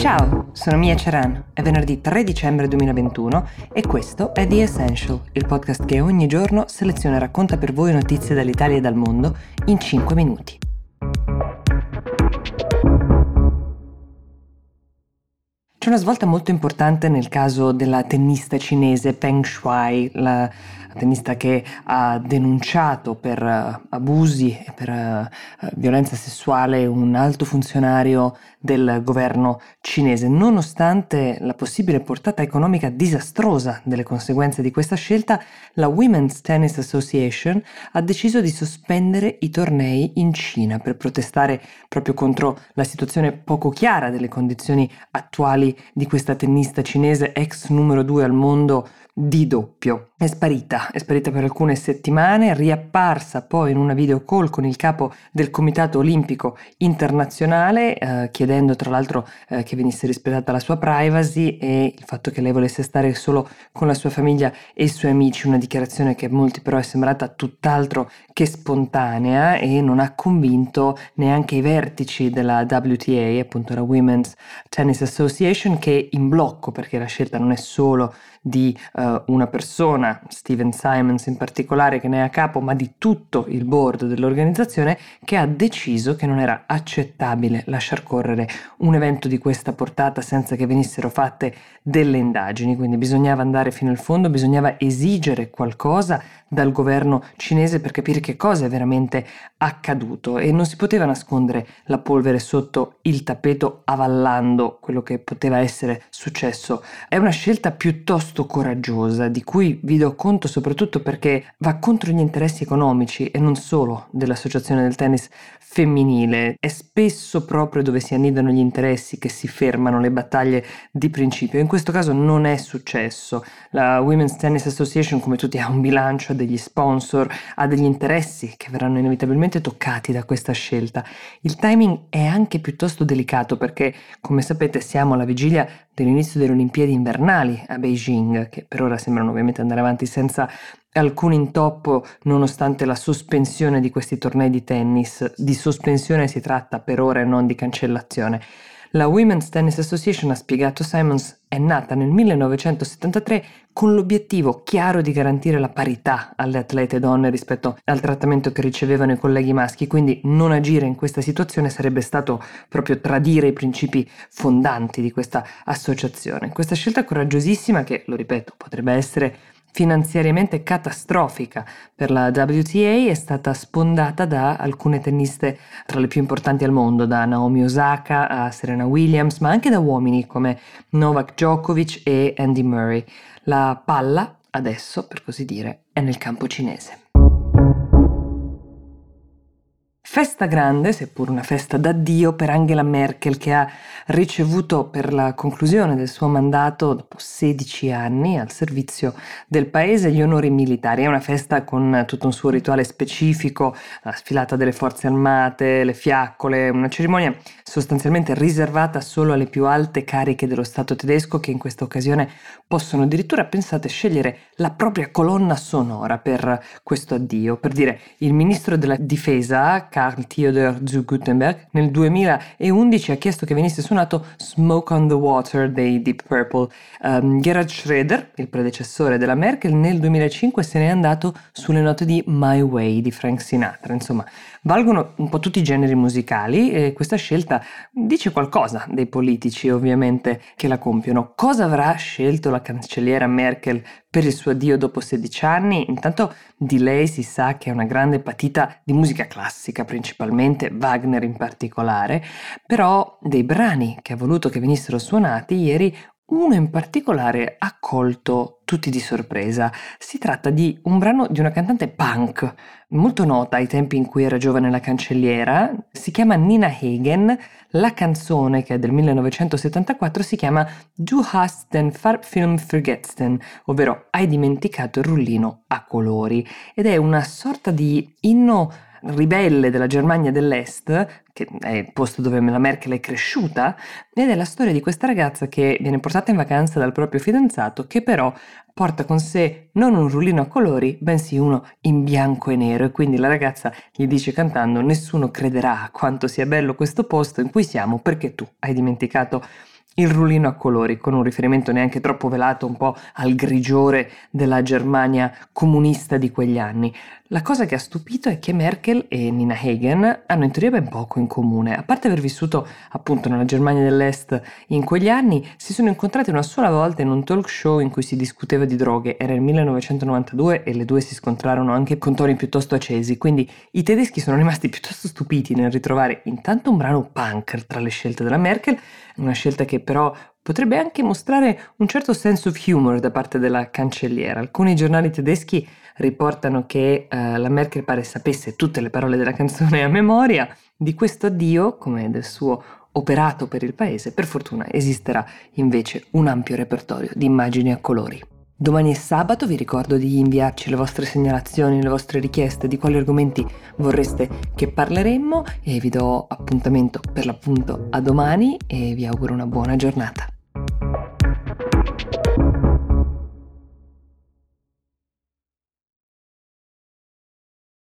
Ciao, sono Mia Ceran, è venerdì 3 dicembre 2021 e questo è The Essential, il podcast che ogni giorno seleziona e racconta per voi notizie dall'Italia e dal mondo in 5 minuti. C'è una svolta molto importante nel caso della tennista cinese Peng Shuai, la tennista che ha denunciato per uh, abusi e per uh, violenza sessuale un alto funzionario del governo cinese, nonostante la possibile portata economica disastrosa delle conseguenze di questa scelta, la Women's Tennis Association ha deciso di sospendere i tornei in Cina per protestare proprio contro la situazione poco chiara delle condizioni attuali di questa tennista cinese ex numero 2 al mondo di doppio. È sparita, è sparita per alcune settimane, riapparsa poi in una video call con il capo del Comitato Olimpico Internazionale, eh, chiedendo tra l'altro eh, che venisse rispettata la sua privacy e il fatto che lei volesse stare solo con la sua famiglia e i suoi amici, una dichiarazione che a molti però è sembrata tutt'altro che spontanea e non ha convinto neanche i vertici della WTA, appunto la Women's Tennis Association, che in blocco, perché la scelta non è solo di uh, una persona, Steven Simons in particolare, che ne è a capo, ma di tutto il board dell'organizzazione, che ha deciso che non era accettabile lasciar correre un evento di questa portata senza che venissero fatte delle indagini. Quindi bisognava andare fino al fondo, bisognava esigere qualcosa dal governo cinese per capire che cosa è veramente accaduto e non si poteva nascondere la polvere sotto il tappeto avallando quello che poteva essere successo. È una scelta piuttosto coraggiosa di cui vi do conto soprattutto perché va contro gli interessi economici e non solo dell'associazione del tennis femminile. È spesso proprio dove si annidano gli interessi che si fermano le battaglie di principio. In questo caso non è successo. La Women's Tennis Association, come tutti, ha un bilancio, ha degli sponsor, ha degli interessi che verranno inevitabilmente toccati da questa scelta. Il timing è anche piuttosto delicato perché, come sapete, siamo alla vigilia dell'inizio delle Olimpiadi invernali a Beijing, che per ora sembrano ovviamente andare avanti senza alcun intoppo nonostante la sospensione di questi tornei di tennis. Di sospensione si tratta per ora e non di cancellazione. La Women's Tennis Association, ha spiegato Simons, è nata nel 1973 con l'obiettivo chiaro di garantire la parità alle atlete donne rispetto al trattamento che ricevevano i colleghi maschi, quindi non agire in questa situazione sarebbe stato proprio tradire i principi fondanti di questa associazione. Questa scelta coraggiosissima che, lo ripeto, potrebbe essere finanziariamente catastrofica per la WTA è stata spondata da alcune tenniste tra le più importanti al mondo, da Naomi Osaka a Serena Williams, ma anche da uomini come Novak Djokovic e Andy Murray. La palla, adesso, per così dire, è nel campo cinese. Festa grande, seppur una festa d'addio per Angela Merkel che ha ricevuto per la conclusione del suo mandato dopo 16 anni al servizio del paese gli onori militari. È una festa con tutto un suo rituale specifico, la sfilata delle forze armate, le fiaccole, una cerimonia sostanzialmente riservata solo alle più alte cariche dello Stato tedesco che in questa occasione possono addirittura, pensate, scegliere la propria colonna sonora per questo addio. Per dire, il ministro della difesa, Karl Theodor zu Gutenberg, nel 2011 ha chiesto che venisse suonato Smoke on the Water dei Deep Purple. Um, Gerhard Schroeder, il predecessore della Merkel, nel 2005 se n'è andato sulle note di My Way di Frank Sinatra. Insomma, valgono un po' tutti i generi musicali e questa scelta dice qualcosa dei politici ovviamente che la compiono. Cosa avrà scelto la cancelliera Merkel per il suo addio dopo 16 anni? Intanto di lei si sa che è una grande patita di musica classica principalmente, Wagner in particolare, però dei brani che ha voluto che venissero suonati ieri uno in particolare ha colto tutti di sorpresa. Si tratta di un brano di una cantante punk, molto nota ai tempi in cui era giovane la cancelliera. Si chiama Nina Hagen. La canzone, che è del 1974, si chiama Du hast den Farbfilm vergessen, ovvero Hai dimenticato il rullino a colori. Ed è una sorta di inno ribelle della Germania dell'Est, che è il posto dove la Merkel è cresciuta, ed è la storia di questa ragazza che viene portata in vacanza dal proprio fidanzato, che però porta con sé non un rullino a colori, bensì uno in bianco e nero. E quindi la ragazza gli dice cantando: Nessuno crederà quanto sia bello questo posto in cui siamo perché tu hai dimenticato il rullino a colori, con un riferimento neanche troppo velato un po' al grigiore della Germania comunista di quegli anni. La cosa che ha stupito è che Merkel e Nina Hagen hanno in teoria ben poco in comune. A parte aver vissuto appunto nella Germania dell'Est in quegli anni, si sono incontrate una sola volta in un talk show in cui si discuteva di droghe. Era il 1992 e le due si scontrarono anche con toni piuttosto accesi, quindi i tedeschi sono rimasti piuttosto stupiti nel ritrovare intanto un brano punk tra le scelte della Merkel, una scelta che però potrebbe anche mostrare un certo sense of humor da parte della cancelliera. Alcuni giornali tedeschi riportano che eh, la Merkel pare sapesse tutte le parole della canzone a memoria. Di questo addio, come del suo operato per il paese, per fortuna esisterà invece un ampio repertorio di immagini a colori. Domani è sabato, vi ricordo di inviarci le vostre segnalazioni, le vostre richieste di quali argomenti vorreste che parleremmo e vi do appuntamento per l'appunto a domani e vi auguro una buona giornata.